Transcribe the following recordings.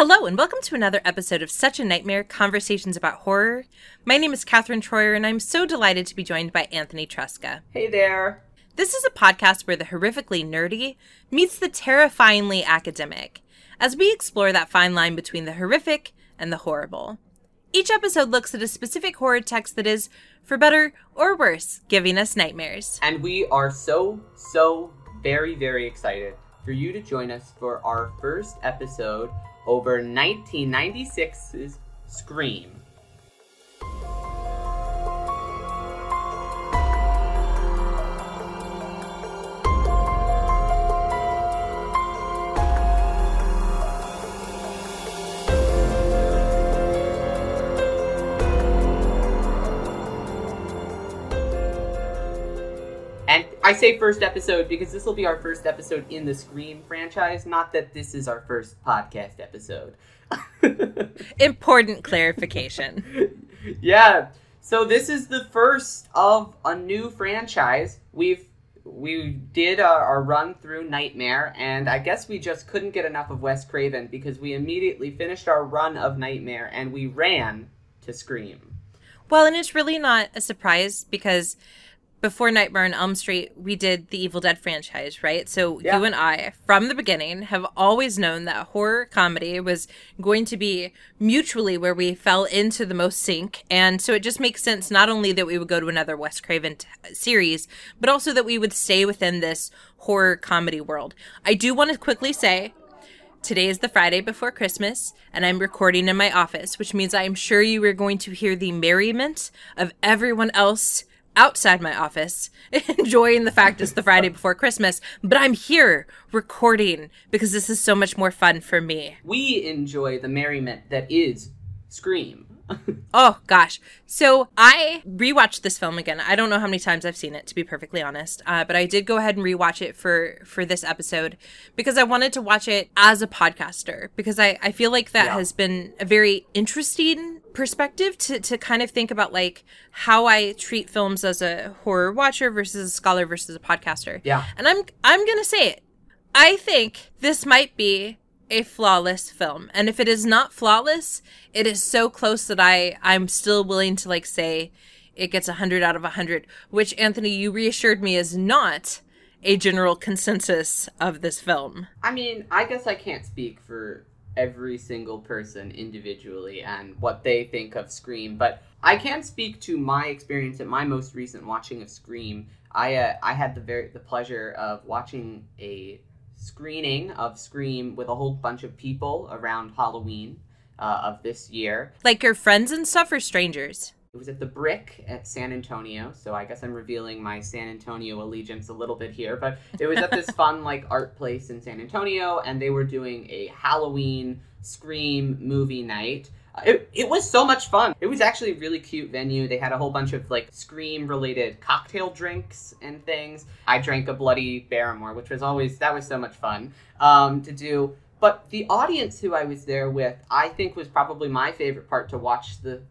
Hello, and welcome to another episode of Such a Nightmare Conversations about Horror. My name is Catherine Troyer, and I'm so delighted to be joined by Anthony Tresca. Hey there. This is a podcast where the horrifically nerdy meets the terrifyingly academic, as we explore that fine line between the horrific and the horrible. Each episode looks at a specific horror text that is, for better or worse, giving us nightmares. And we are so, so very, very excited for you to join us for our first episode over 1996's Scream. I say first episode because this will be our first episode in the Scream franchise, not that this is our first podcast episode. Important clarification. yeah. So this is the first of a new franchise. We've we did our, our run through Nightmare, and I guess we just couldn't get enough of Wes Craven because we immediately finished our run of Nightmare and we ran to Scream. Well, and it's really not a surprise because before Nightmare on Elm Street, we did the Evil Dead franchise, right? So Yeah. you and I, from the beginning, have always known that horror comedy was going to be mutually where we fell into the most sync. And so it just makes sense not only that we would go to another Wes Craven t- series, but also that we would stay within this horror comedy world. I do want to quickly say Today is the Friday before Christmas, and I'm recording in my office, which means I am sure you are going to hear the merriment of everyone else outside my office enjoying the fact it's the Friday before Christmas. But I'm here recording because this is so much more fun for me. We enjoy the merriment that is Scream. Oh gosh. So I rewatched this film again. I don't know how many times I've seen it to be perfectly honest. Uh, but I did go ahead and rewatch it for for this episode because I wanted to watch it as a podcaster because I I feel like that Yeah. has been a very interesting perspective to to kind of think about like how I treat films as a horror watcher versus a scholar versus a podcaster. Yeah. And I'm I'm going to say it. I think this might be a flawless film. And if it is not flawless, it is so close that I I'm still willing to like say it gets a 100 out of a 100, which Anthony you reassured me is not a general consensus of this film. I mean, I guess I can't speak for every single person individually and what they think of Scream, but I can speak to my experience at my most recent watching of Scream. I uh, I had the very the pleasure of watching a screening of Scream with a whole bunch of people around Halloween uh, of this year. Like your friends and stuff or strangers? It was at the Brick at San Antonio, so I guess I'm revealing my San Antonio allegiance a little bit here. But it was at this fun like art place in San Antonio, and they were doing a Halloween Scream movie night. Uh, It, it was so much fun. It was actually a really cute venue. They had a whole bunch of like Scream related cocktail drinks and things. I drank a Bloody Barrymore, which was always that was so much fun um, to do. But the audience who I was there with, I think, was probably my favorite part to watch the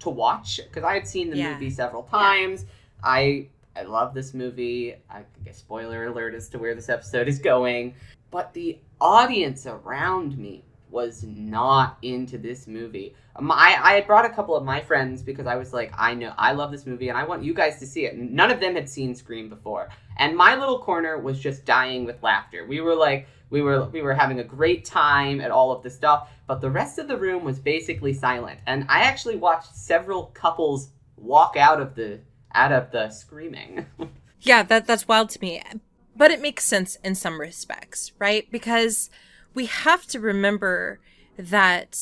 to watch because I had seen the Yeah. movie several times. I I love this movie. I guess spoiler alert as to where this episode is going. But the audience around me was not into this movie. Um, I, I had brought a couple of my friends because I was like, I know I love this movie and I want you guys to see it. None of them had seen Scream before, and my little corner was just dying with laughter. We were like, we were we were having a great time at all of the stuff, but the rest of the room was basically silent. And I actually watched several couples walk out of the out of the screaming. Yeah, that that's wild to me. But it makes sense in some respects, right? Because we have to remember that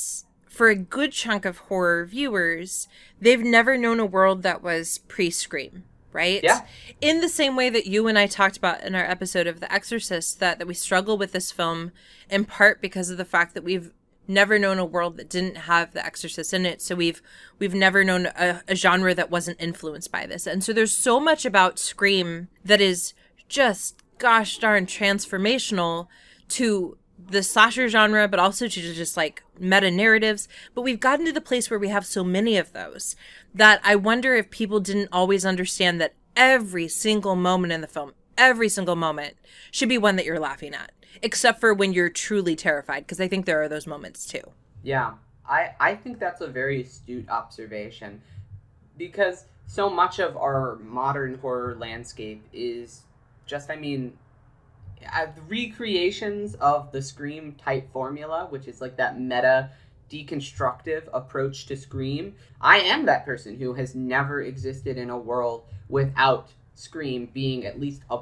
for a good chunk of horror viewers, they've never known a world that was pre-scream, right? Yeah. In the same way that you and I talked about in our episode of The Exorcist that that we struggle with this film in part because of the fact that we've never known a world that didn't have the exorcist in it so we've we've never known a, a genre that wasn't influenced by this and so there's so much about scream that is just gosh darn transformational to the slasher genre but also to just like meta narratives but we've gotten to the place where we have so many of those that i wonder if people didn't always understand that every single moment in the film every single moment should be one that you're laughing at except for when you're truly terrified, because I think there are those moments too. Yeah, I, I think that's a very astute observation because so much of our modern horror landscape is just, I mean, uh, recreations of the Scream type formula, which is like that meta deconstructive approach to Scream. I am that person who has never existed in a world without Scream being at least a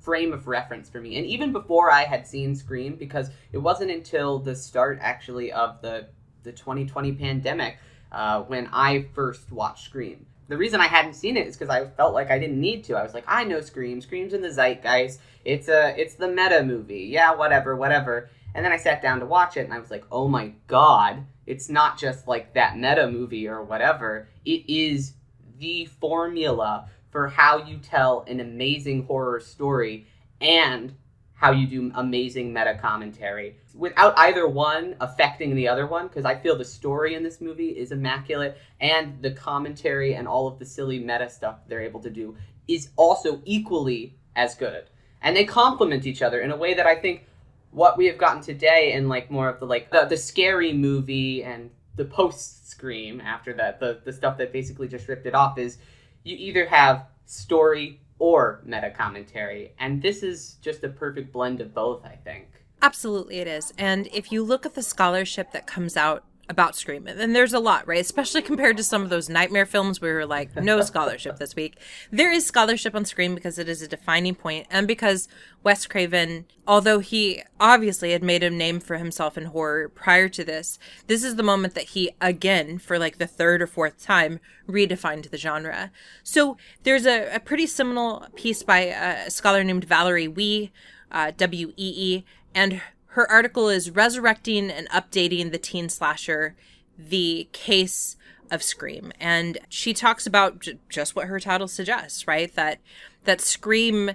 frame of reference for me. And even before I had seen Scream, because it wasn't until the start actually of the the 2020 pandemic uh, when I first watched Scream. The reason I hadn't seen it is because I felt like I didn't need to. I was like, I know Scream. Scream's in the zeitgeist. It's a it's the meta movie. Yeah, whatever, whatever. And then I sat down to watch it and I was like, oh my god, it's not just like that meta movie or whatever. It is the formula for how you tell an amazing horror story and how you do amazing meta commentary without either one affecting the other one because I feel the story in this movie is immaculate and the commentary and all of the silly meta stuff they're able to do is also equally as good. And they complement each other in a way that I think what we have gotten today in like more of the like the, the scary movie and the post scream after that the the stuff that basically just ripped it off is you either have story or meta commentary. And this is just a perfect blend of both i think. Absolutely it is. And if you look at the scholarship that comes out about Scream. And there's a lot, right? Especially compared to some of those nightmare films where we are like, no scholarship this week. There is scholarship on Scream because it is a defining point and because Wes Craven, although he obviously had made a name for himself in horror prior to this, this is the moment that he, again, for like the third or fourth time, redefined the genre. So there's a, a pretty seminal piece by a scholar named Valerie Wee, uh, W E E, and her article is Resurrecting and Updating the Teen Slasher, the Case of Scream. And she talks about j- just what her title suggests, right? That that Scream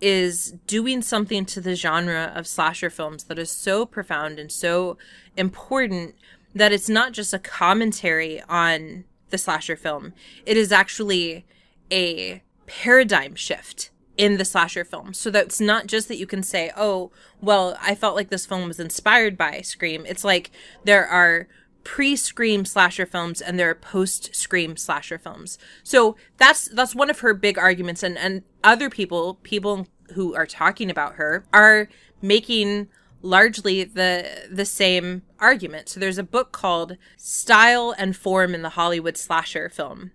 is doing something to the genre of slasher films that is so profound and so important that it's not just a commentary on the slasher film. It is actually a paradigm shift in the slasher film. So that's not just that you can say, oh, well, I felt like this film was inspired by Scream. It's like there are pre-scream slasher films and there are post-scream slasher films. So that's that's one of her big arguments and and other people people who are talking about her are making largely the the same argument. So there's a book called Style and Form in the Hollywood Slasher Film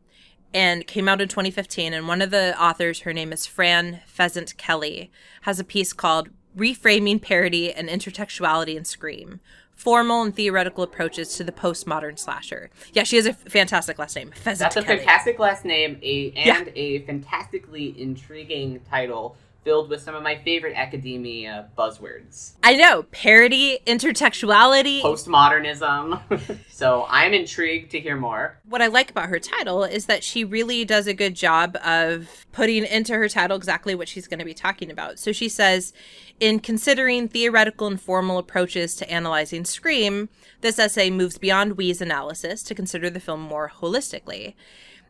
and came out in 2015. And one of the authors, her name is Fran Pheasant Kelly, has a piece called Reframing Parody and Intertextuality in Scream Formal and Theoretical Approaches to the Postmodern Slasher. Yeah, she has a fantastic last name. Pheasant That's a Kelly. fantastic last name a, and yeah. a fantastically intriguing title filled with some of my favorite academia buzzwords. I know parody, intertextuality, postmodernism. so I'm intrigued to hear more. What I like about her title is that she really does a good job of putting into her title exactly what she's going to be talking about. So she says, in considering theoretical and formal approaches to analyzing Scream, this essay moves beyond Wee's analysis to consider the film more holistically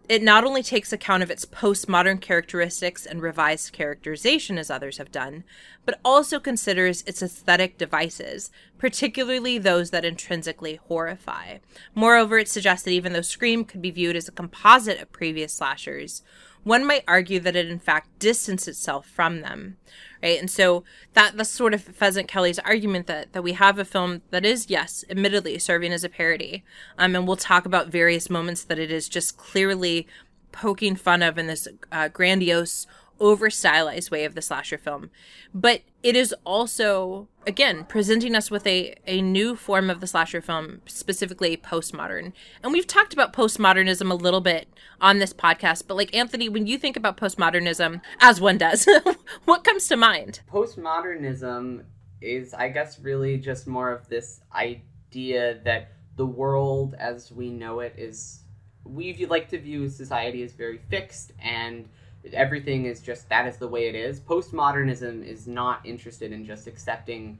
it not only takes account of its postmodern characteristics and revised characterization, as others have done, but also considers its aesthetic devices, particularly those that intrinsically horrify. Moreover, it suggests that even though Scream could be viewed as a composite of previous slashers, one might argue that it in fact distanced itself from them right? And so that that's sort of pheasant kelly's argument that that we have a film that is yes admittedly serving as a parody um, and we'll talk about various moments that it is just clearly poking fun of in this uh, grandiose over stylized way of the slasher film. But it is also, again, presenting us with a, a new form of the slasher film, specifically postmodern. And we've talked about postmodernism a little bit on this podcast, but like Anthony, when you think about postmodernism, as one does, what comes to mind? Postmodernism is, I guess, really just more of this idea that the world as we know it is, we like to view society as very fixed and everything is just that is the way it is. Postmodernism is not interested in just accepting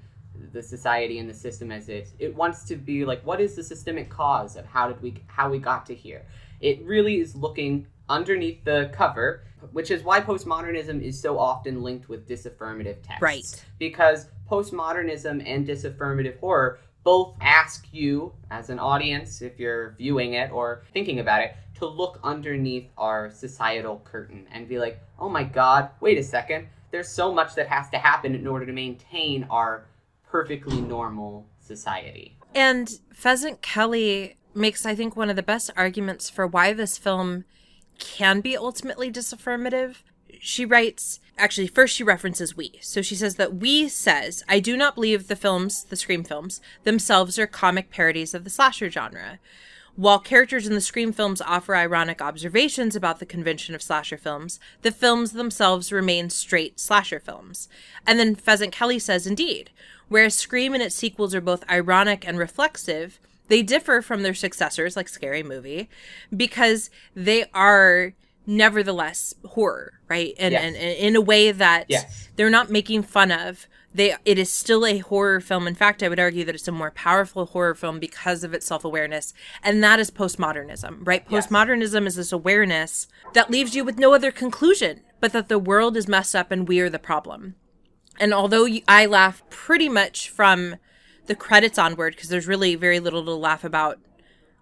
the society and the system as it. It wants to be like, what is the systemic cause of how did we how we got to here? It really is looking underneath the cover, which is why postmodernism is so often linked with disaffirmative texts. Right. Because postmodernism and disaffirmative horror both ask you, as an audience, if you're viewing it or thinking about it, to look underneath our societal curtain and be like, oh my god, wait a second, there's so much that has to happen in order to maintain our perfectly normal society. And Pheasant Kelly makes, I think, one of the best arguments for why this film can be ultimately disaffirmative. She writes, actually, first she references Wee. So she says that Wee says, I do not believe the films, the Scream films, themselves are comic parodies of the slasher genre. While characters in the Scream films offer ironic observations about the convention of slasher films, the films themselves remain straight slasher films. And then Pheasant Kelly says, indeed, whereas Scream and its sequels are both ironic and reflexive, they differ from their successors, like Scary Movie, because they are nevertheless horror, right? And, Yes. and, and in a way that Yes. they're not making fun of. They it is still a horror film. In fact, I would argue that it's a more powerful horror film because of its self-awareness, and that is postmodernism, right? Yes. Postmodernism is this awareness that leaves you with no other conclusion but that the world is messed up and we are the problem. And although I laugh pretty much from the credits onward, because there's really very little to laugh about,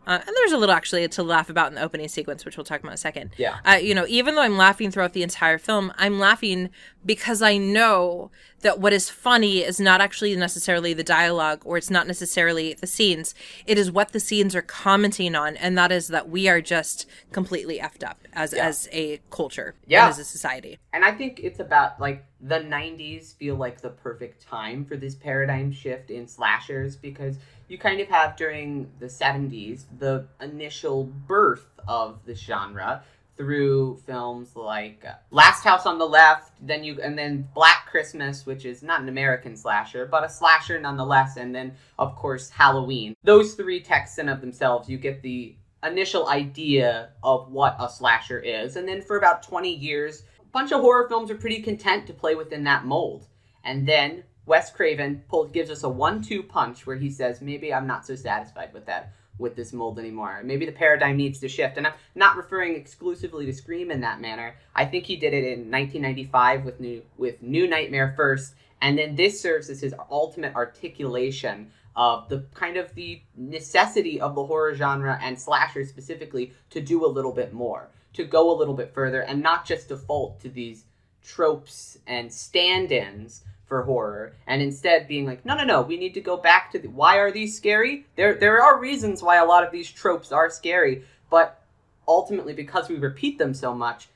uh, and there's a little actually to laugh about in the opening sequence, which we'll talk about in a second. Yeah. Uh, you know, even though I'm laughing throughout the entire film, I'm laughing because I know that what is funny is not actually necessarily the dialogue or it's not necessarily the scenes. It is what the scenes are commenting on, and that is that we are just completely effed up as Yeah. as a culture Yeah. and as a society. And I think it's about like the 90s feel like the perfect time for this paradigm shift in slashers because you kind of have during the 70s the initial birth of the genre through films like uh, Last House on the Left, then you and then Black Christmas, which is not an American slasher, but a slasher nonetheless, and then of course Halloween. Those three texts in of themselves, you get the initial idea of what a slasher is, and then for about 20 years, bunch of horror films are pretty content to play within that mold. And then Wes Craven pulls, gives us a one-two punch where he says, "Maybe I'm not so satisfied with that." with this mold anymore. Maybe the paradigm needs to shift. And I'm not referring exclusively to Scream in that manner. I think he did it in 1995 with New with New Nightmare first, and then this serves as his ultimate articulation of the kind of the necessity of the horror genre and slasher specifically to do a little bit more, to go a little bit further and not just default to these tropes and stand-ins for horror and instead being like no no no we need to go back to the, why are these scary? There there are reasons why a lot of these tropes are scary but ultimately because we repeat them so much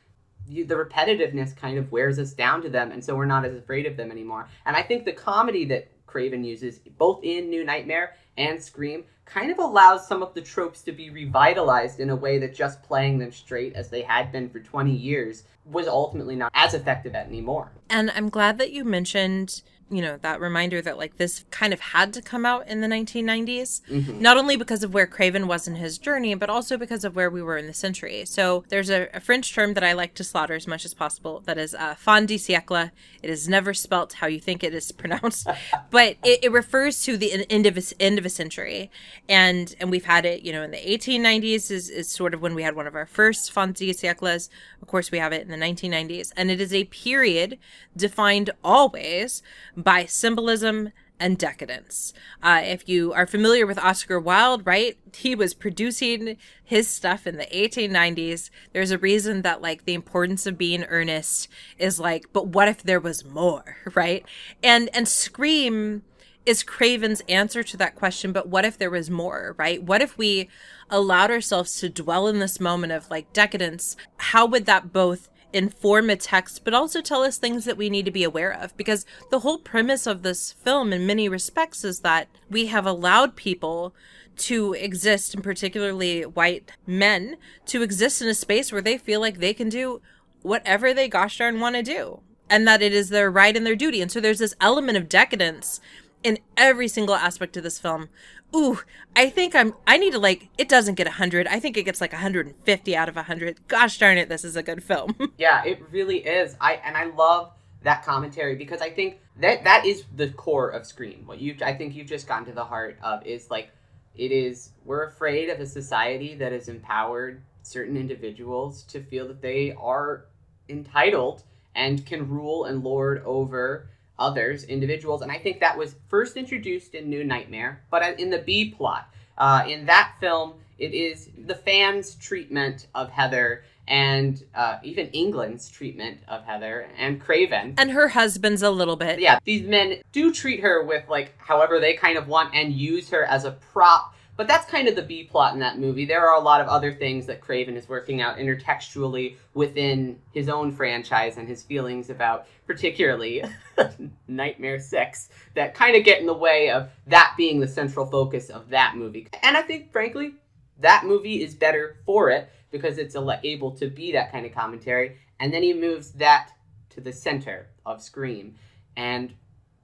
you, the repetitiveness kind of wears us down to them and so we're not as afraid of them anymore. And i think the comedy that craven uses both in new nightmare and scream kind of allows some of the tropes to be revitalized in a way that just playing them straight as they had been for 20 years was ultimately not as effective at anymore And I'm glad that you mentioned, you know, that reminder that like this kind of had to come out in the 1990s, Mhm. not only because of where Craven was in his journey, but also because of where we were in the century. So there's a, a French term that I like to slaughter as much as possible that is uh, fin de siècle. It is never spelt how you think it is pronounced, but it, it refers to the end of a, end of a century. And and we've had it, you know, in the 1890s is, is sort of when we had one of our first fin de siècles. Of course, we have it in the 1990s. And it is a period defined always by symbolism and decadence. Uh, if you are familiar with Oscar Wilde, right, he was producing his stuff in the 1890s. There's a reason that, like, the importance of being earnest is like, but what if there was more, right? And and Scream is Craven's answer to that question, but what if there was more, right? What if we allowed ourselves to dwell in this moment of like decadence? How would that both inform a text, but also tell us things that we need to be aware of? Because the whole premise of this film, in many respects, is that we have allowed people to exist, and particularly white men, to exist in a space where they feel like they can do whatever they gosh darn want to do and that it is their right and their duty. And so there's this element of decadence in every single aspect of this film. Ooh, I think I'm I need to like it doesn't get 100. I think it gets like 150 out of 100. Gosh darn it, this is a good film. Yeah, it really is. I and I love that commentary because I think that that is the core of Scream. What you I think you've just gotten to the heart of is like it is we're afraid of a society that has empowered certain individuals to feel that they are entitled and can rule and lord over others, individuals. And I think that was first introduced in New Nightmare, but in the B plot. Uh, in that film, it is the fans' treatment of Heather and uh, even Englund's treatment of Heather and Craven. And her husband's a little bit. Yeah, these men do treat her with, like, however they kind of want and use her as a prop but that's kind of the B plot in that movie. There are a lot of other things that Craven is working out intertextually within his own franchise and his feelings about, particularly Nightmare 6, that kind of get in the way of that being the central focus of that movie. And I think, frankly, that movie is better for it because it's able to be that kind of commentary. And then he moves that to the center of Scream. And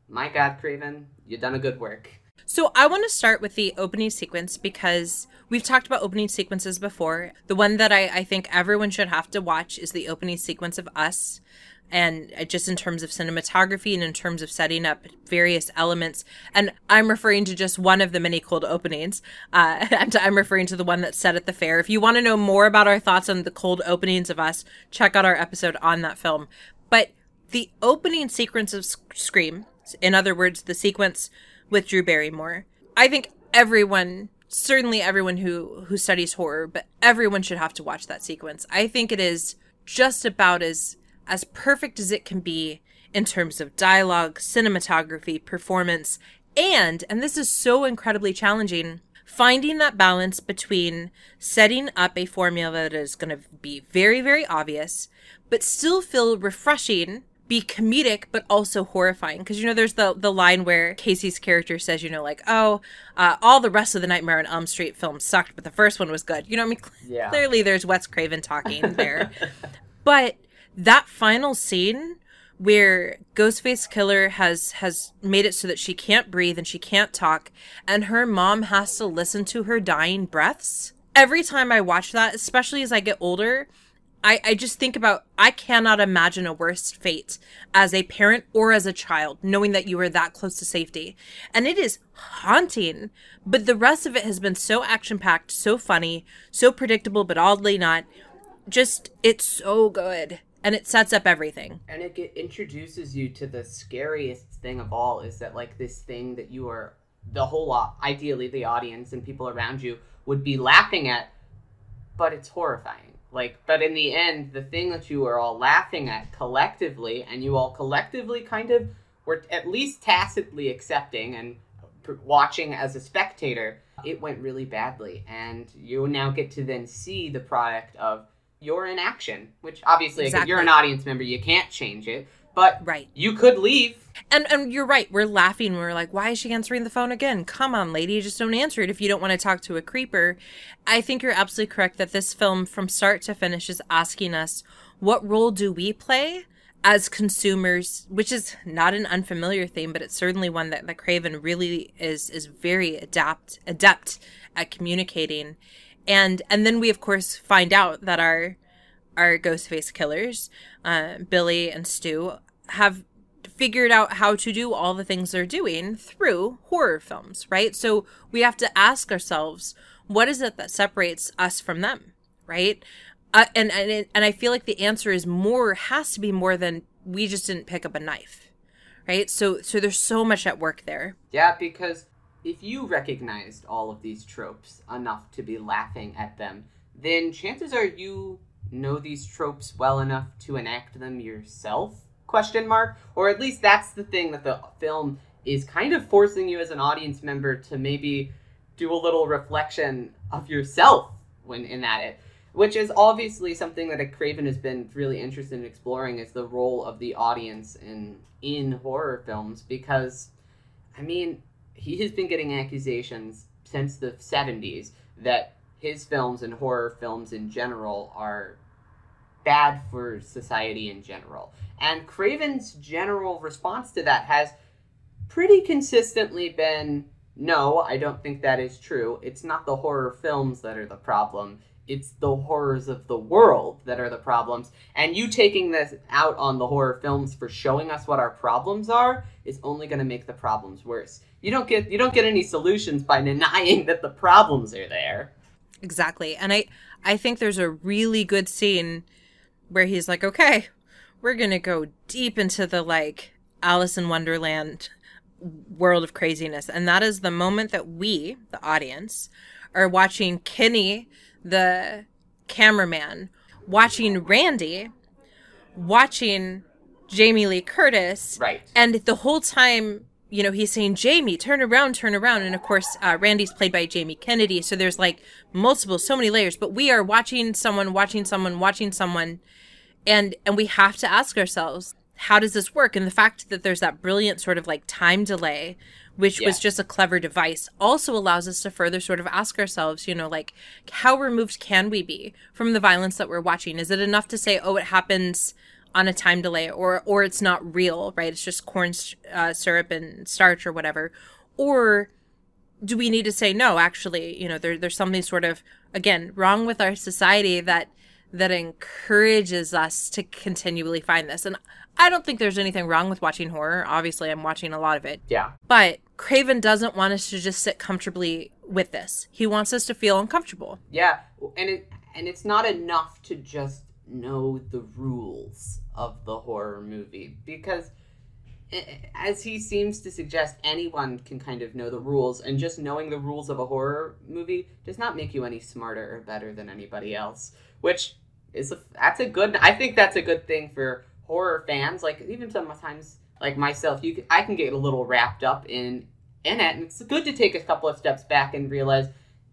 my God, Craven, you've done a good work. So I want to start with the opening sequence because we've talked about opening sequences before. The one that I, I think everyone should have to watch is the opening sequence of Us. And just in terms of cinematography and in terms of setting up various elements. And I'm referring to just one of the many cold openings. Uh, I'm referring to the one that's set at the fair. If you want to know more about our thoughts on the cold openings of Us, check out our episode on that film. But the opening sequence of Scream, in other words, the sequence with Drew Barrymore. I think everyone, certainly everyone who who studies horror, but everyone should have to watch that sequence. I think it is just about as as perfect as it can be in terms of dialogue, cinematography, performance, and and this is so incredibly challenging finding that balance between setting up a formula that is going to be very very obvious but still feel refreshing be comedic but also horrifying. Because you know there's the the line where Casey's character says you know like oh uh, all the rest of the Nightmare on Elm Street films sucked but the first one was good. You know what I mean? Yeah. clearly there's Wes Craven talking there. But that final scene where Ghostface Killer has has made it so that she can't breathe and she can't talk and her mom has to listen to her dying breaths. Every time I watch that especially as I get older I, I just think about I cannot imagine a worse fate as a parent or as a child, knowing that you are that close to safety. And it is haunting. But the rest of it has been so action packed, so funny, so predictable, but oddly not. Just it's so good. And it sets up everything. And it get, introduces you to the scariest thing of all is that like this thing that you are the whole lot ideally the audience and people around you would be laughing at, but it's horrifying like, but in the end, the thing that you were all laughing at collectively, and you all collectively kind of were at least tacitly accepting and watching as a spectator, it went really badly. And you now get to then see the product of your inaction, which obviously, exactly. you're an audience member, you can't change it. But right. you could leave. And and you're right. We're laughing. We're like, why is she answering the phone again? Come on, lady, just don't answer it if you don't want to talk to a creeper. I think you're absolutely correct that this film, from start to finish, is asking us what role do we play as consumers, which is not an unfamiliar theme, but it's certainly one that, that Craven really is is very adapt adept at communicating. And and then we of course find out that our our Ghostface killers, uh, Billy and Stu, have figured out how to do all the things they're doing through horror films, right? So we have to ask ourselves, what is it that separates us from them, right? Uh, and and it, and I feel like the answer is more has to be more than we just didn't pick up a knife, right? So so there's so much at work there. Yeah, because if you recognized all of these tropes enough to be laughing at them, then chances are you know these tropes well enough to enact them yourself? Question mark. Or at least that's the thing that the film is kind of forcing you as an audience member to maybe do a little reflection of yourself when in that it. Which is obviously something that a Craven has been really interested in exploring is the role of the audience in in horror films because I mean he has been getting accusations since the 70s that his films and horror films in general are bad for society in general. And Craven's general response to that has pretty consistently been no, I don't think that is true. It's not the horror films that are the problem. It's the horrors of the world that are the problems. And you taking this out on the horror films for showing us what our problems are is only going to make the problems worse. You don't get you don't get any solutions by denying that the problems are there. Exactly. And I I think there's a really good scene where he's like, "Okay, we're going to go deep into the like Alice in Wonderland world of craziness." And that is the moment that we, the audience, are watching Kenny, the cameraman, watching Randy, watching Jamie Lee Curtis. Right. And the whole time, you know, he's saying, Jamie, turn around, turn around. And of course, uh, Randy's played by Jamie Kennedy. So there's like multiple, so many layers. But we are watching someone, watching someone, watching someone. And, and we have to ask ourselves, how does this work? And the fact that there's that brilliant sort of like time delay, which Yeah. was just a clever device, also allows us to further sort of ask ourselves, you know, like how removed can we be from the violence that we're watching? Is it enough to say, oh, it happens on a time delay, or or it's not real, right? It's just corn uh, syrup and starch or whatever, or do we need to say no? Actually, you know, there, there's something sort of again wrong with our society that that encourages us to continually find this. And I don't think there's anything wrong with watching horror. Obviously, I'm watching a lot of it. Yeah. But Craven doesn't want us to just sit comfortably with this. He wants us to feel uncomfortable. Yeah, and it and it's not enough to just know the rules of the horror movie because as he seems to suggest anyone can kind of know the rules and just knowing the rules of a horror movie does not make you any smarter or better than anybody else which is a, that's a good I think that's a good thing for horror fans like even sometimes like myself you can, I can get a little wrapped up in in it and it's good to take a couple of steps back and realize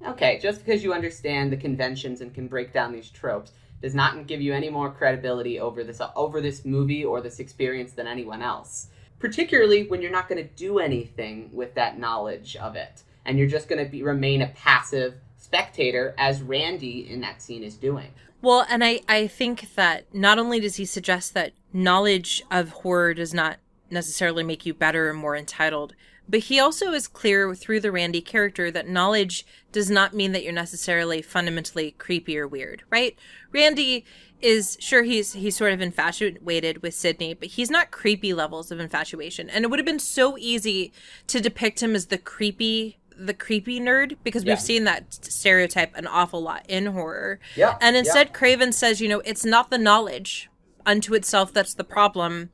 Okay, just because you understand the conventions and can break down these tropes does not give you any more credibility over this over this movie or this experience than anyone else. Particularly when you're not going to do anything with that knowledge of it, and you're just going to be remain a passive spectator, as Randy in that scene is doing. Well, and I, I think that not only does he suggest that knowledge of horror does not necessarily make you better or more entitled, but he also is clear through the Randy character that knowledge does not mean that you're necessarily fundamentally creepy or weird, right? Randy is sure he's he's sort of infatuated with Sidney, but he's not creepy levels of infatuation. And it would have been so easy to depict him as the creepy the creepy nerd because Yeah. we've seen that stereotype an awful lot in horror. Yeah, And instead, Craven says, you know, it's not the knowledge unto itself that's the problem.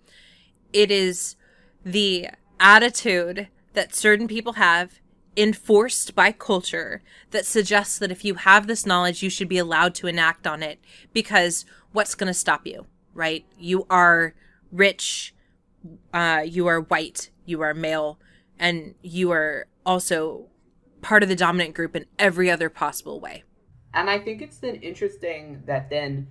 It is the attitude that certain people have enforced by culture that suggests that if you have this knowledge, you should be allowed to enact on it because what's going to stop you, right? You are rich, uh, you are white, you are male, and you are also part of the dominant group in every other possible way. And I think it's then interesting that then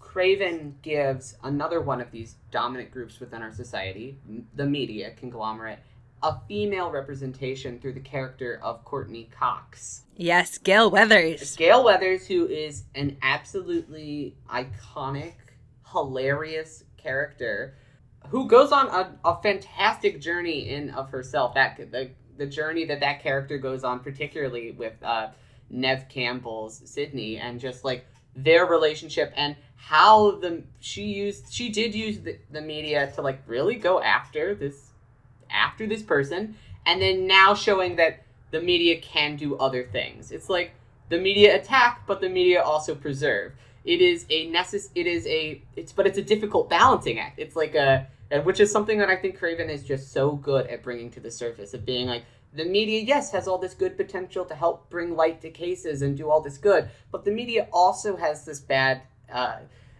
Craven gives another one of these dominant groups within our society, the media conglomerate, a female representation through the character of Courteney Cox. Yes, Gale Weathers. Gale Weathers, who is an absolutely iconic, hilarious character, who goes on a, a fantastic journey in of herself. That the the journey that that character goes on, particularly with uh, Neve Campbell's Sidney, and just like their relationship and how the she used she did use the, the media to like really go after this after this person and then now showing that the media can do other things. It's like the media attack but the media also preserve. It is a necess- it is a it's but it's a difficult balancing act. It's like a and which is something that i think craven is just so good at bringing to the surface of being like the media yes has all this good potential to help bring light to cases and do all this good but the media also has this bad uh,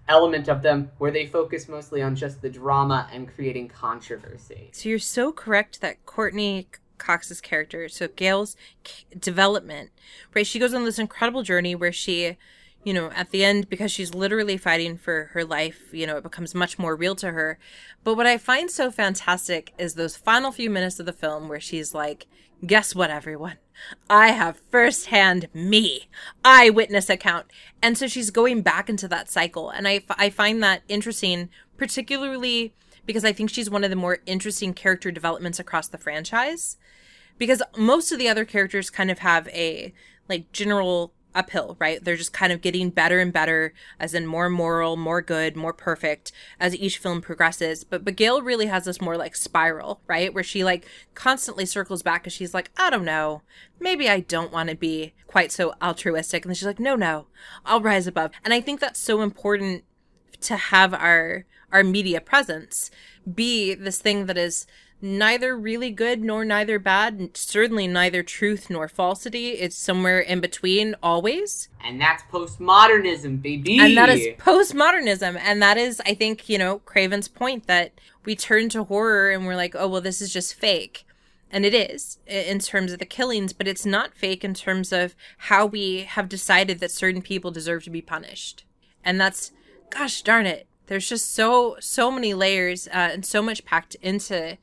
element of them where they focus mostly on just the drama and creating controversy So you're so correct that Courteney Cox's character, so Gale's development, right? She goes on this incredible journey where she, you know, at the end, because she's literally fighting for her life, you know, it becomes much more real to her. But what I find so fantastic is those final few minutes of the film where she's like, guess what, everyone? I have firsthand me eyewitness account. And so she's going back into that cycle. And I, I find that interesting, particularly because I think she's one of the more interesting character developments across the franchise. Because most of the other characters kind of have a like general uphill, right? They're just kind of getting better and better, as in more moral, more good, more perfect as each film progresses. But Gale really has this more like spiral, right? Where she like constantly circles back because she's like, I don't know, maybe I don't want to be quite so altruistic. And then she's like, no, no, I'll rise above. And I think that's so important to have our our media presence be this thing that is neither really good nor neither bad, certainly neither truth nor falsity. It's somewhere in between always. And that's postmodernism, baby. And that is postmodernism. And that is, I think, you know, Craven's point that we turn to horror and we're like, oh, well, this is just fake. And it is in terms of the killings, but it's not fake in terms of how we have decided that certain people deserve to be punished. And that's, gosh darn it. There's just so, so many layers uh, and so much packed into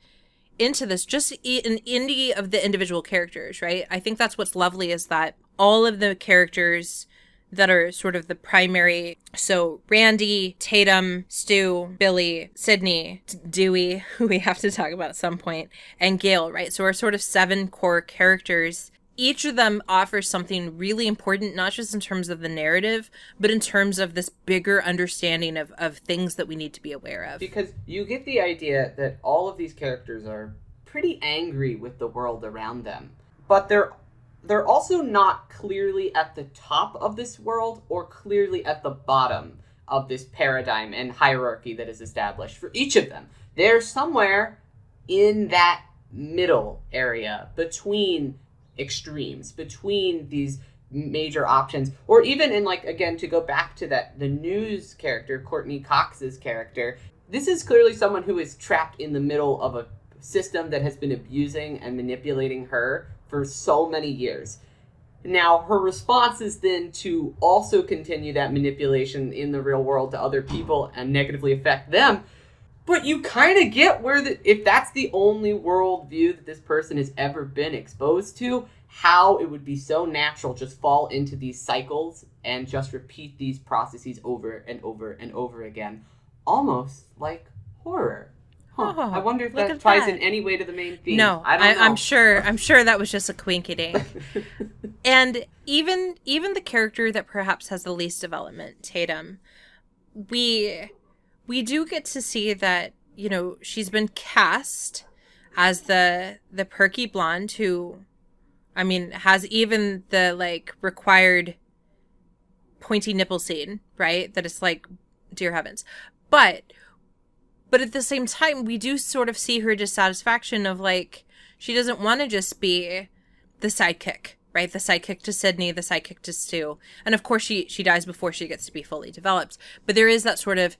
into this just an indie of the individual characters, right? I think that's what's lovely is that all of the characters that are sort of the primary. So Randy, Tatum, Stu, Billy, Sidney, Dewey, who we have to talk about at some point, and Gale, right? So our sort of seven core characters each of them offers something really important, not just in terms of the narrative, but in terms of this bigger understanding of, of things that we need to be aware of. Because you get the idea that all of these characters are pretty angry with the world around them, but they're they're also not clearly at the top of this world or clearly at the bottom of this paradigm and hierarchy that is established for each of them. They're somewhere in that middle area between extremes between these major options or even in like again to go back to that the news character courteney cox's character this is clearly someone who is trapped in the middle of a system that has been abusing and manipulating her for so many years. Now her response is then to also continue that manipulation in the real world to other people and negatively affect them but you kind of get where the if that's the only worldview that this person has ever been exposed to, how it would be so natural just fall into these cycles and just repeat these processes over and over and over again, almost like horror. Huh. Oh, I wonder if that ties that. in any way to the main theme. No, I am sure. I'm sure that was just a quinky dink. and even even the character that perhaps has the least development, Tatum, we we do get to see that you know she's been cast as the the perky blonde who i mean has even the like required pointy nipple scene right? That it's like dear heavens. But but at the same time we do sort of see her dissatisfaction of like she doesn't want to just be the sidekick right? The sidekick to sidney the sidekick to stu. And of course she she dies before she gets to be fully developed. But there is that sort of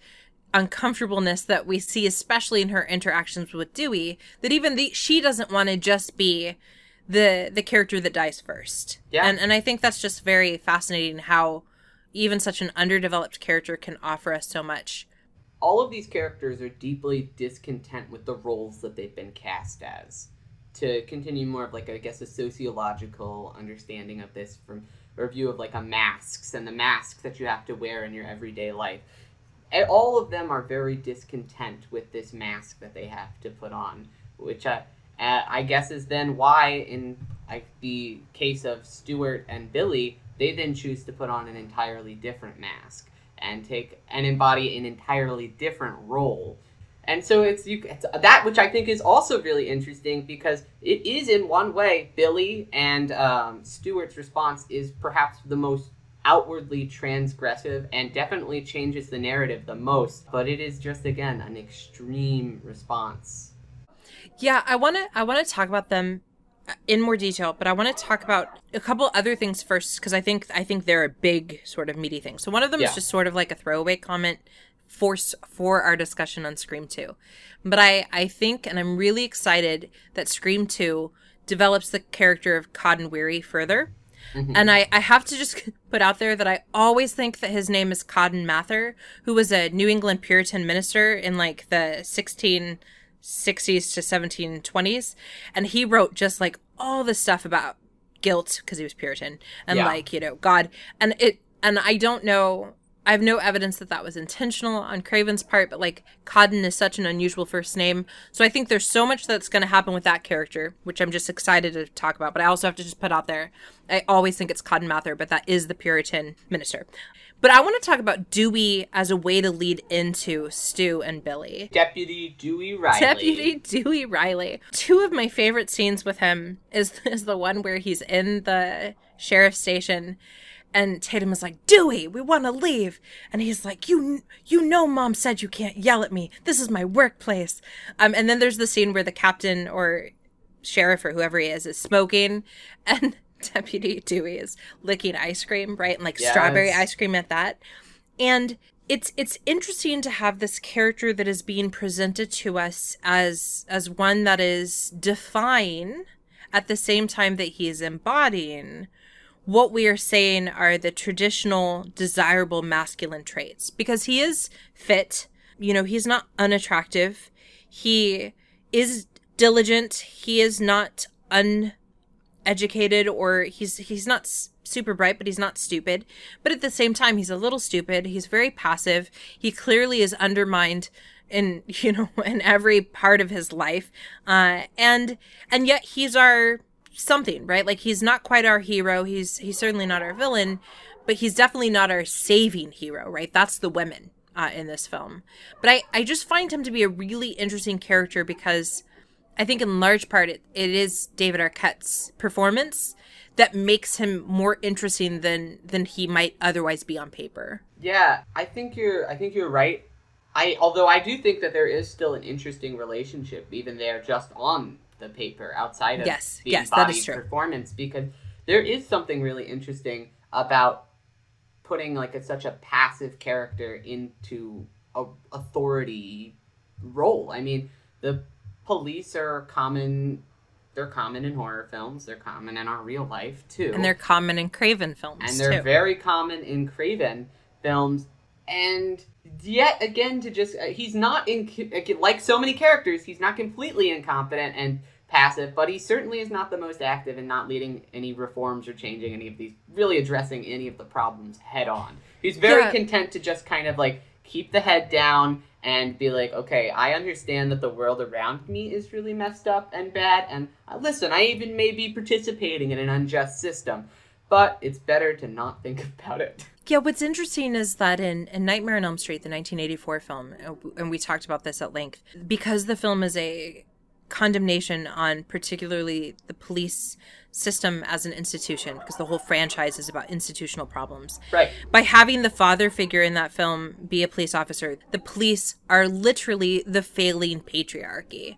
uncomfortableness that we see, especially in her interactions with Dewey, that even the she doesn't want to just be the the character that dies first. Yeah. And and I think that's just very fascinating how even such an underdeveloped character can offer us so much. All of these characters are deeply discontent with the roles that they've been cast as. To continue more of like I guess a sociological understanding of this from a view of like a masks and the masks that you have to wear in your everyday life all of them are very discontent with this mask that they have to put on, which I, uh, I guess is then why, in like the case of Stuart and Billy, they then choose to put on an entirely different mask and take and embody an entirely different role. And so it's, you, it's that which I think is also really interesting because it is in one way Billy and um, Stuart's response is perhaps the most outwardly transgressive and definitely changes the narrative the most, but it is just again an extreme response. Yeah, I want to I want to talk about them in more detail, but I want to talk about a couple other things first because I think I think they're a big sort of meaty thing. So one of them yeah. is just sort of like a throwaway comment for for our discussion on Scream 2. But I I think and I'm really excited that Scream 2 develops the character of Cotton Weary further Mm-hmm. And I, I have to just put out there that I always think that his name is Cotton Mather, who was a New England Puritan minister in like the 1660s to 1720s. And he wrote just like all the stuff about guilt because he was Puritan and yeah. like, you know, God. And it, and I don't know I have no evidence that that was intentional on Craven's part, but like Cotton is such an unusual first name. So I think there's so much that's going to happen with that character, which I'm just excited to talk about. But I also have to just put out there, I always think it's Cotton Mather, but that is the Puritan minister. But I want to talk about Dewey as a way to lead into Stu and Billy. Deputy Dewey Riley. Deputy Dewey Riley. Two of my favorite scenes with him is is the one where he's in the sheriff's station and Tatum is like, Dewey, we want to leave. And he's like, you, you know, mom said you can't yell at me. This is my workplace. Um, and then there's the scene where the captain or sheriff or whoever he is is smoking and Deputy Dewey is licking ice cream, right? And like Yes. strawberry ice cream at that. And it's it's interesting to have this character that is being presented to us as as one that is defying at the same time that he is embodying what we are saying are the traditional desirable masculine traits. Because he is fit you know he's not unattractive. He is diligent. He is not uneducated or he's he's not super bright but he's not stupid. But at the same time he's a little stupid. He's very passive. He clearly is undermined in you know in every part of his life. Uh and and yet he's our something right like he's not quite our hero he's he's certainly not our villain but he's definitely not our saving hero right that's the women uh, in this film but i i just find him to be a really interesting character because i think in large part it, it is david arquette's performance that makes him more interesting than than he might otherwise be on paper Yeah, I think you're. I think you're right. I although I do think that there is still an interesting relationship, even there, just on the paper, outside of Yes, the yes, that is embodied true. performance, because there is something really interesting about putting like a, such a passive character into a authority role. I mean, the police are common. They're common in horror films. They're common in our real life too and they're common in craven films and they're too very common in Craven films. And yet again, to just uh, he's not in like so many characters, he's not completely incompetent and passive, but he certainly is not the most active and not leading any reforms or changing any of these, really addressing any of the problems head on. He's very Yeah. content to just kind of like keep the head down and be like, okay, I understand that the world around me is really messed up and bad, and uh, listen, I even may be participating in an unjust system, but it's better to not think about it. Yeah, what's interesting is that in, in Nightmare on Elm Street, the 1984 film, uh, and we talked about this at length, because the film is a condemnation on particularly the police system as an institution, because the whole franchise is about institutional problems. Right. By having the father figure in that film be a police officer, the police are literally the failing patriarchy.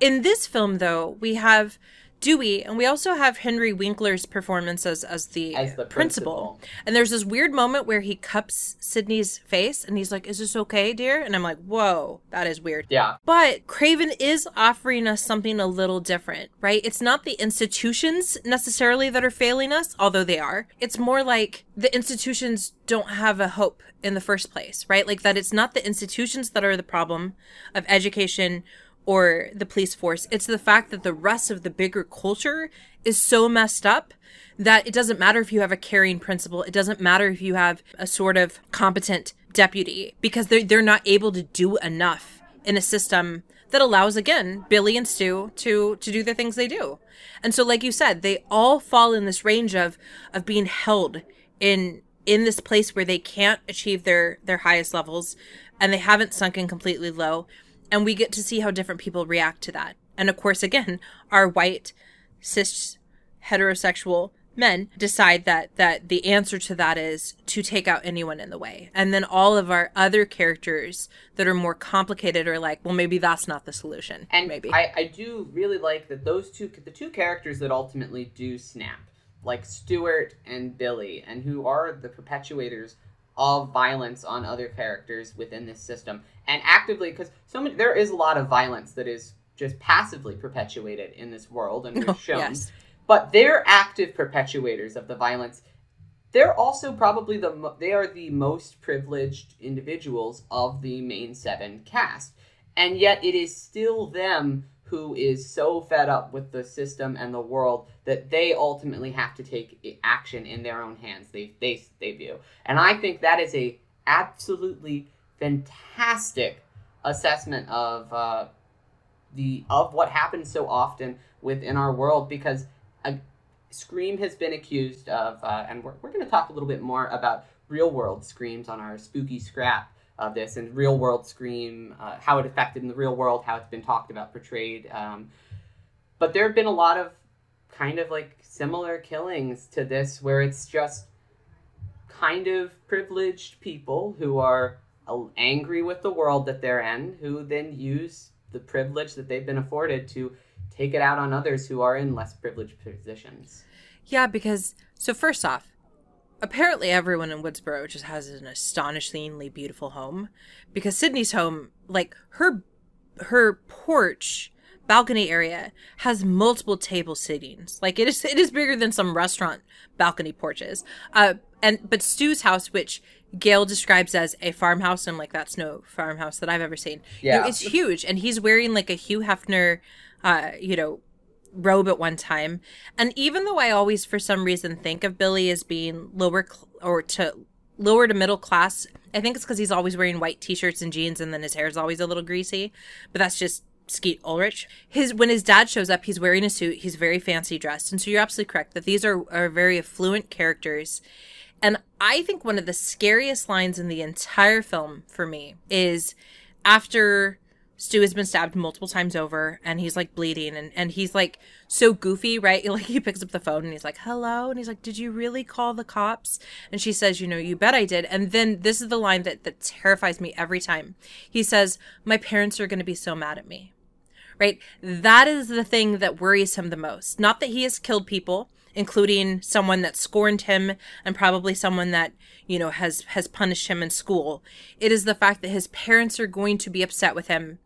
In this film, though, we have Dewey, and we also have Henry Winkler's performance as, as the, As the principal. principal. And there's this weird moment where he cups Sidney's face and he's like, Is this okay, dear? And I'm like, Whoa, that is weird. Yeah. But Craven is offering us something a little different, right? It's not the institutions necessarily that are failing us, although they are. It's more like the institutions don't have a hope in the first place, right? Like that it's not the institutions that are the problem of education or the police force. It's the fact that the rest of the bigger culture is so messed up that it doesn't matter if you have a caring principal. It doesn't matter if you have a sort of competent deputy because they're, they're not able to do enough in a system that allows again Billy and Stu to to do the things they do. And so like you said, they all fall in this range of of being held in in this place where they can't achieve their their highest levels and they haven't sunken completely low and we get to see how different people react to that. And of course again, our white cis heterosexual men decide that that the answer to that is to take out anyone in the way. And then all of our other characters that are more complicated are like well maybe that's not the solution. And maybe. I, I do really like that those two, the two characters that ultimately do snap, like Stuart and Billy, and who are the perpetuators of violence on other characters within this system, and actively, because so many, there is a lot of violence that is just passively perpetuated in this world, and oh, we're shown. yes. But they're active perpetuators of the violence. They're also probably the mo- they are the most privileged individuals of the main seven cast. And yet it is still them who is so fed up with the system and the world that they ultimately have to take action in their own hands. They they they view and i think that is a absolutely fantastic assessment of uh, the of what happens so often within our world because a, Scream has been accused of, uh, and we're, we're going to talk a little bit more about real world screams on our spooky scrap of this and real world scream, uh, how it affected in the real world, how it's been talked about, portrayed. Um, but there have been a lot of kind of like similar killings to this where it's just kind of privileged people who are uh, angry with the world that they're in, who then use the privilege that they've been afforded to take it out on others who are in less privileged positions. Yeah, because so first off, apparently everyone in Woodsboro just has an astonishingly beautiful home because Sidney's home, like her her porch balcony area has multiple table sittings. Like it is it is bigger than some restaurant balcony porches. Uh and but Stu's house, which Gale describes as a farmhouse, and I'm like, that's no farmhouse that I've ever seen. Yeah. You know, it's huge. And he's wearing like a Hugh Hefner uh, you know, robe at one time. And even though I always, for some reason, think of Billy as being lower cl- or to lower to middle class, I think it's because he's always wearing white t-shirts and jeans, and then his hair is always a little greasy. But that's just Skeet Ulrich. His when his dad shows up, he's wearing a suit. He's very fancy dressed, and so you're absolutely correct that these are are very affluent characters. And I think one of the scariest lines in the entire film for me is after Stu has been stabbed multiple times over and he's like bleeding and, and he's like so goofy, right? Like he picks up the phone and he's like, hello. And he's like, did you really call the cops? And she says, you know, you bet I did. And then this is the line that, that terrifies me every time. He says, my parents are going to be so mad at me, right? That is the thing that worries him the most. Not that he has killed people, including someone that scorned him and probably someone that you know has has punished him in school it is the fact that his parents are going to be upset with him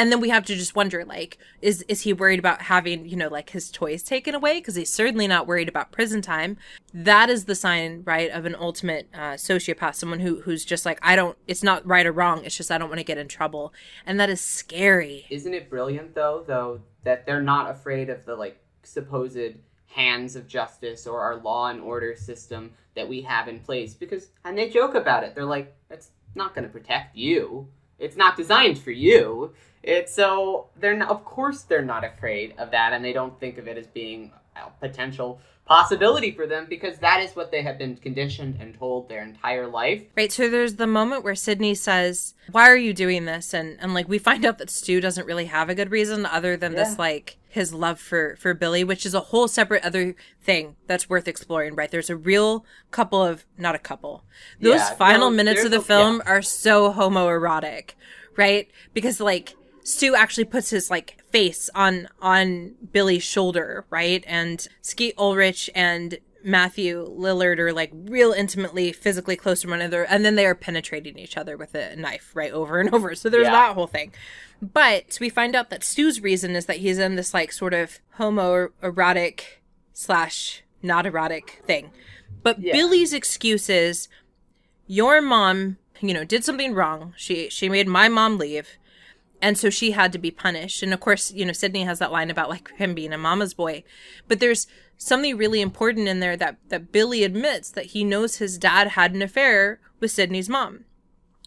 and then we have to just wonder like is is he worried about having you know like his toys taken away? Because he's certainly not worried about prison time. That is the sign right of an ultimate uh, sociopath someone who who's just like i don't it's not right or wrong. It's just i don't want to get in trouble. And that is scary. Isn't it brilliant though though that they're not afraid of the like supposed hands of justice or our law and order system that we have in place? Because and they joke about it. They're like it's not going to protect you it's not designed for you. It's so they're not, of course they're not afraid of that, and they don't think of it as being a potential possibility for them because that is what they have been conditioned and told their entire life. Right. So there's the moment where Sidney says, "Why are you doing this?" and and like we find out that Stu doesn't really have a good reason other than yeah. this like his love for for Billy, which is a whole separate other thing that's worth exploring. Right. There's a real couple of not a couple. Those yeah, final no, minutes of the film yeah. are so homoerotic, right? Because like Stu actually puts his like face on on Billy's shoulder, right? And Skeet Ulrich and Matthew Lillard are like real intimately physically close to one another and then they are penetrating each other with a knife right over and over. So there's yeah. that whole thing. But we find out that Stu's reason is that he's in this like sort of homoerotic slash not erotic thing. But yeah. Billy's excuse is your mom, you know, did something wrong. She she made my mom leave and so she had to be punished. And of course you know sidney has that line about like him being a mama's boy. But there's something really important in there that that billy admits that he knows his dad had an affair with sidney's mom.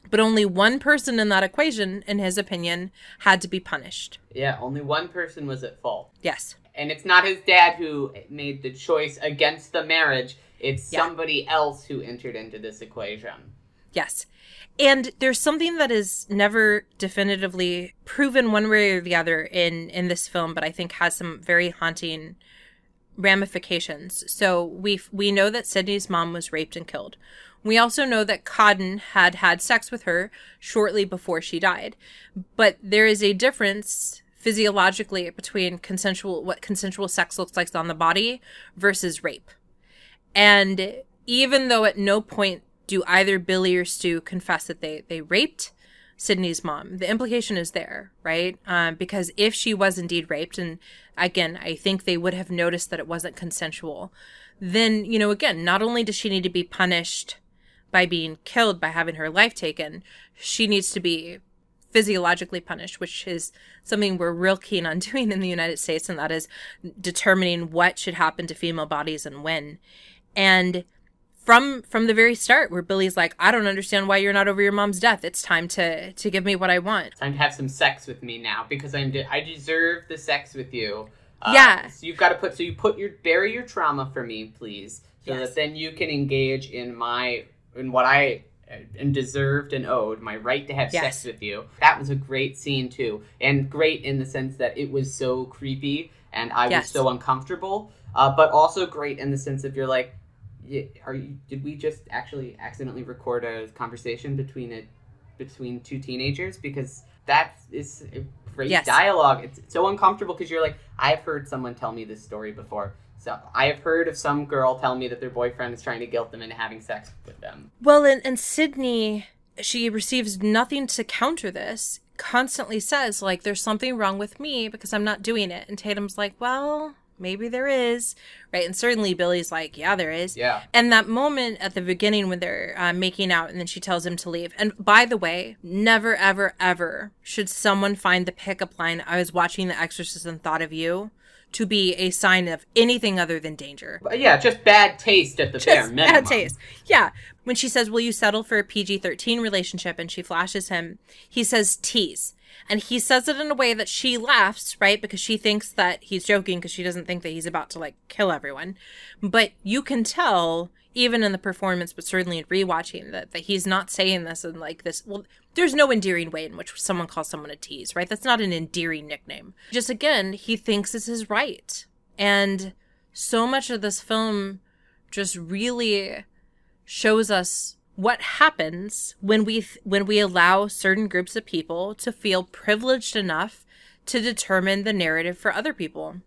But only one person in that equation in his opinion had to be punished. Yeah only one person was at fault. Yes. And it's not his dad who made the choice against the marriage. It's yeah. somebody else who entered into this equation. Yes and there's something that is never definitively proven one way or the other in in this film but i think has some very haunting ramifications. So we we know that sidney's mom was raped and killed. We also know that Cotton had had sex with her shortly before she died. But there is a difference physiologically between consensual what consensual sex looks like on the body versus rape. And even though at no point do either Billy or Stu confess that they they raped Sidney's mom? The implication is there, right? Um, because if she was indeed raped, and again, I think they would have noticed that it wasn't consensual. Then you know, again, not only does she need to be punished by being killed by having her life taken, she needs to be physiologically punished, which is something we're real keen on doing in the United States, and that is determining what should happen to female bodies and when. And from from the very start where Billy's like, I don't understand why you're not over your mom's death. It's time to to give me what I want. Time to have some sex with me now because I'm de- I deserve the sex with you. Uh, Yeah. So you've got to put so you put your bury your trauma for me, please, so Yes. that then you can engage in my in what I uh, am deserved and owed my right to have Yes. sex with you. That was a great scene too, and great in the sense that it was so creepy and I was so uncomfortable. Uh, but also great in the sense of you're like, y- are you? Did we just actually accidentally record a conversation between it between two teenagers? Because that is a great Yes. dialogue. It's so uncomfortable because you're like, I've heard someone tell me this story before. So I have heard of some girl tell me that their boyfriend is trying to guilt them into having sex with them. Well, and, and Sidney, she receives nothing to counter this, constantly says, like, there's something wrong with me because I'm not doing it. And Tatum's like, well, maybe there is. Right. And certainly Billy's like, yeah, there is. Yeah. And that moment at the beginning when they're uh, making out and then she tells him to leave. And by the way, never, ever, ever should someone find the pickup line, I was watching The Exorcist and thought of you, to be a sign of anything other than danger. Yeah, just bad taste at the bare minimum. bad taste. Yeah. When she says, Will you settle for a PG 13 relationship? And she flashes him, he says, tease. And he says it in a way that she laughs, right? Because she thinks that he's joking because she doesn't think that he's about to like kill everyone. But you can tell, even in the performance, but certainly in rewatching, that, that he's not saying this in like this. Well, there's no endearing way in which someone calls someone a tease, right? That's not an endearing nickname. Just again, he thinks this is right. And so much of this film just really shows us what happens when we when we allow certain groups of people to feel privileged enough to determine the narrative for other people.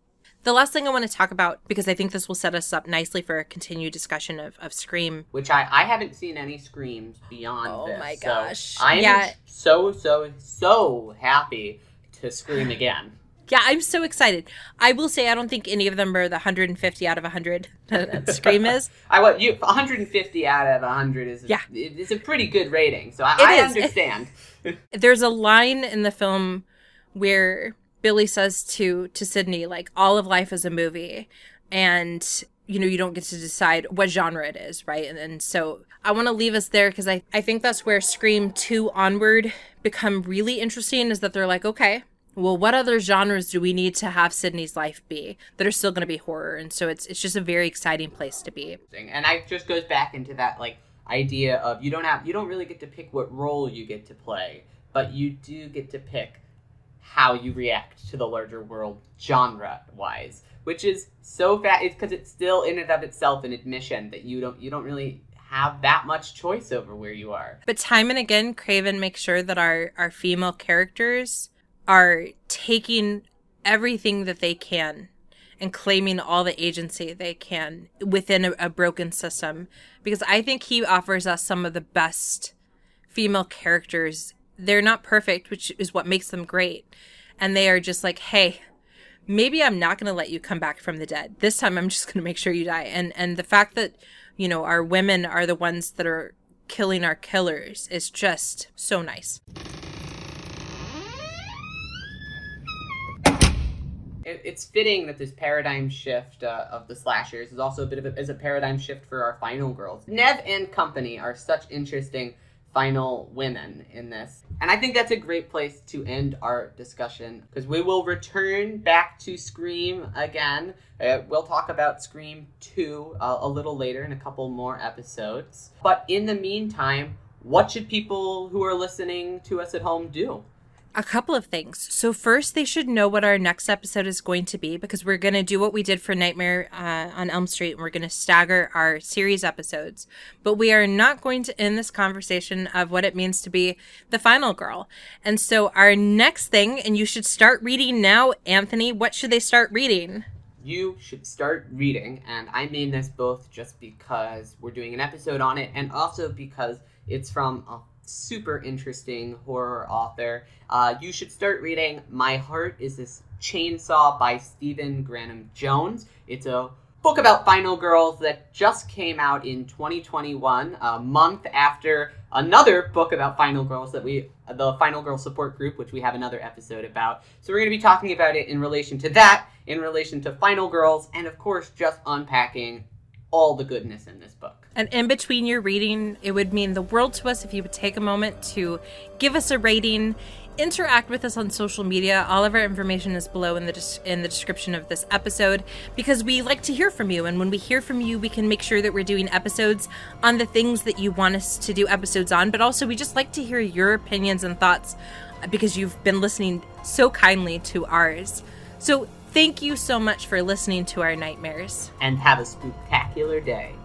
The last thing I want to talk about, because I think this will set us up nicely for a continued discussion of, of Scream. Which I, I haven't seen any screams beyond Oh this. my so gosh. I am Yeah. so, so, so happy to scream again. Yeah, I'm so excited. I will say I don't think any of them are the 150 out of 100 that Scream is. I what you 150 out of 100 is Yeah. it is a pretty good rating. So I, I understand. there's a line in the film where Billy says to to Sidney like all of life is a movie and you know you don't get to decide what genre it is right and, and so I want to leave us there because I, I think that's where Scream 2 onward become really interesting is that they're like okay well what other genres do we need to have Sidney's life be that are still going to be horror and so it's it's just a very exciting place to be and I just goes back into that like idea of you don't have you don't really get to pick what role you get to play, but you do get to pick how you react to the larger world genre wise, which is so fat. It's because it's still in and of itself an admission that you don't you don't really have that much choice over where you are. But time and again, Craven makes sure that our, our female characters are taking everything that they can and claiming all the agency they can within a, a broken system. Because I think he offers us some of the best female characters. They're not perfect, which is what makes them great. And they are just like, hey, maybe I'm not going to let you come back from the dead. This time I'm just going to make sure you die. And and the fact that, you know, our women are the ones that are killing our killers is just so nice. It, it's fitting that this paradigm shift uh, of the slashers is also a bit of a, is a paradigm shift for our final girls. Neve and company are such interesting final women in this. And I think that's a great place to end our discussion because we will return back to Scream again. Uh, we'll talk about Scream 2 uh, a little later in a couple more episodes. But in the meantime, what should people who are listening to us at home do? A couple of things. So first, they should know what our next episode is going to be because we're going to do what we did for Nightmare uh, on Elm Street, and we're going to stagger our series episodes. But we are not going to end this conversation of what it means to be the final girl. And so our next thing, and you should start reading now, Anthony. What should they start reading? you should start reading. And I mean this both just because we're doing an episode on it and also because it's from a super interesting horror author. Uh, you should start reading My Heart is This Chainsaw by Stephen Graham Jones. It's a book about final girls that just came out in 2021, a month after another book about final girls that we, the Final Girl Support Group, which we have another episode about. So we're going to be talking about it in relation to that, in relation to final girls, and of course, just unpacking all the goodness in this book. And in between your reading, it would mean the world to us if you would take a moment to give us a rating, interact with us on social media. All of our information is below in the des- in the description of this episode because we like to hear from you and when we hear from you, we can make sure that we're doing episodes on the things that you want us to do episodes on, but also we just like to hear your opinions and thoughts because you've been listening so kindly to ours. So, thank you so much for listening to our nightmares. And have a spectacular day.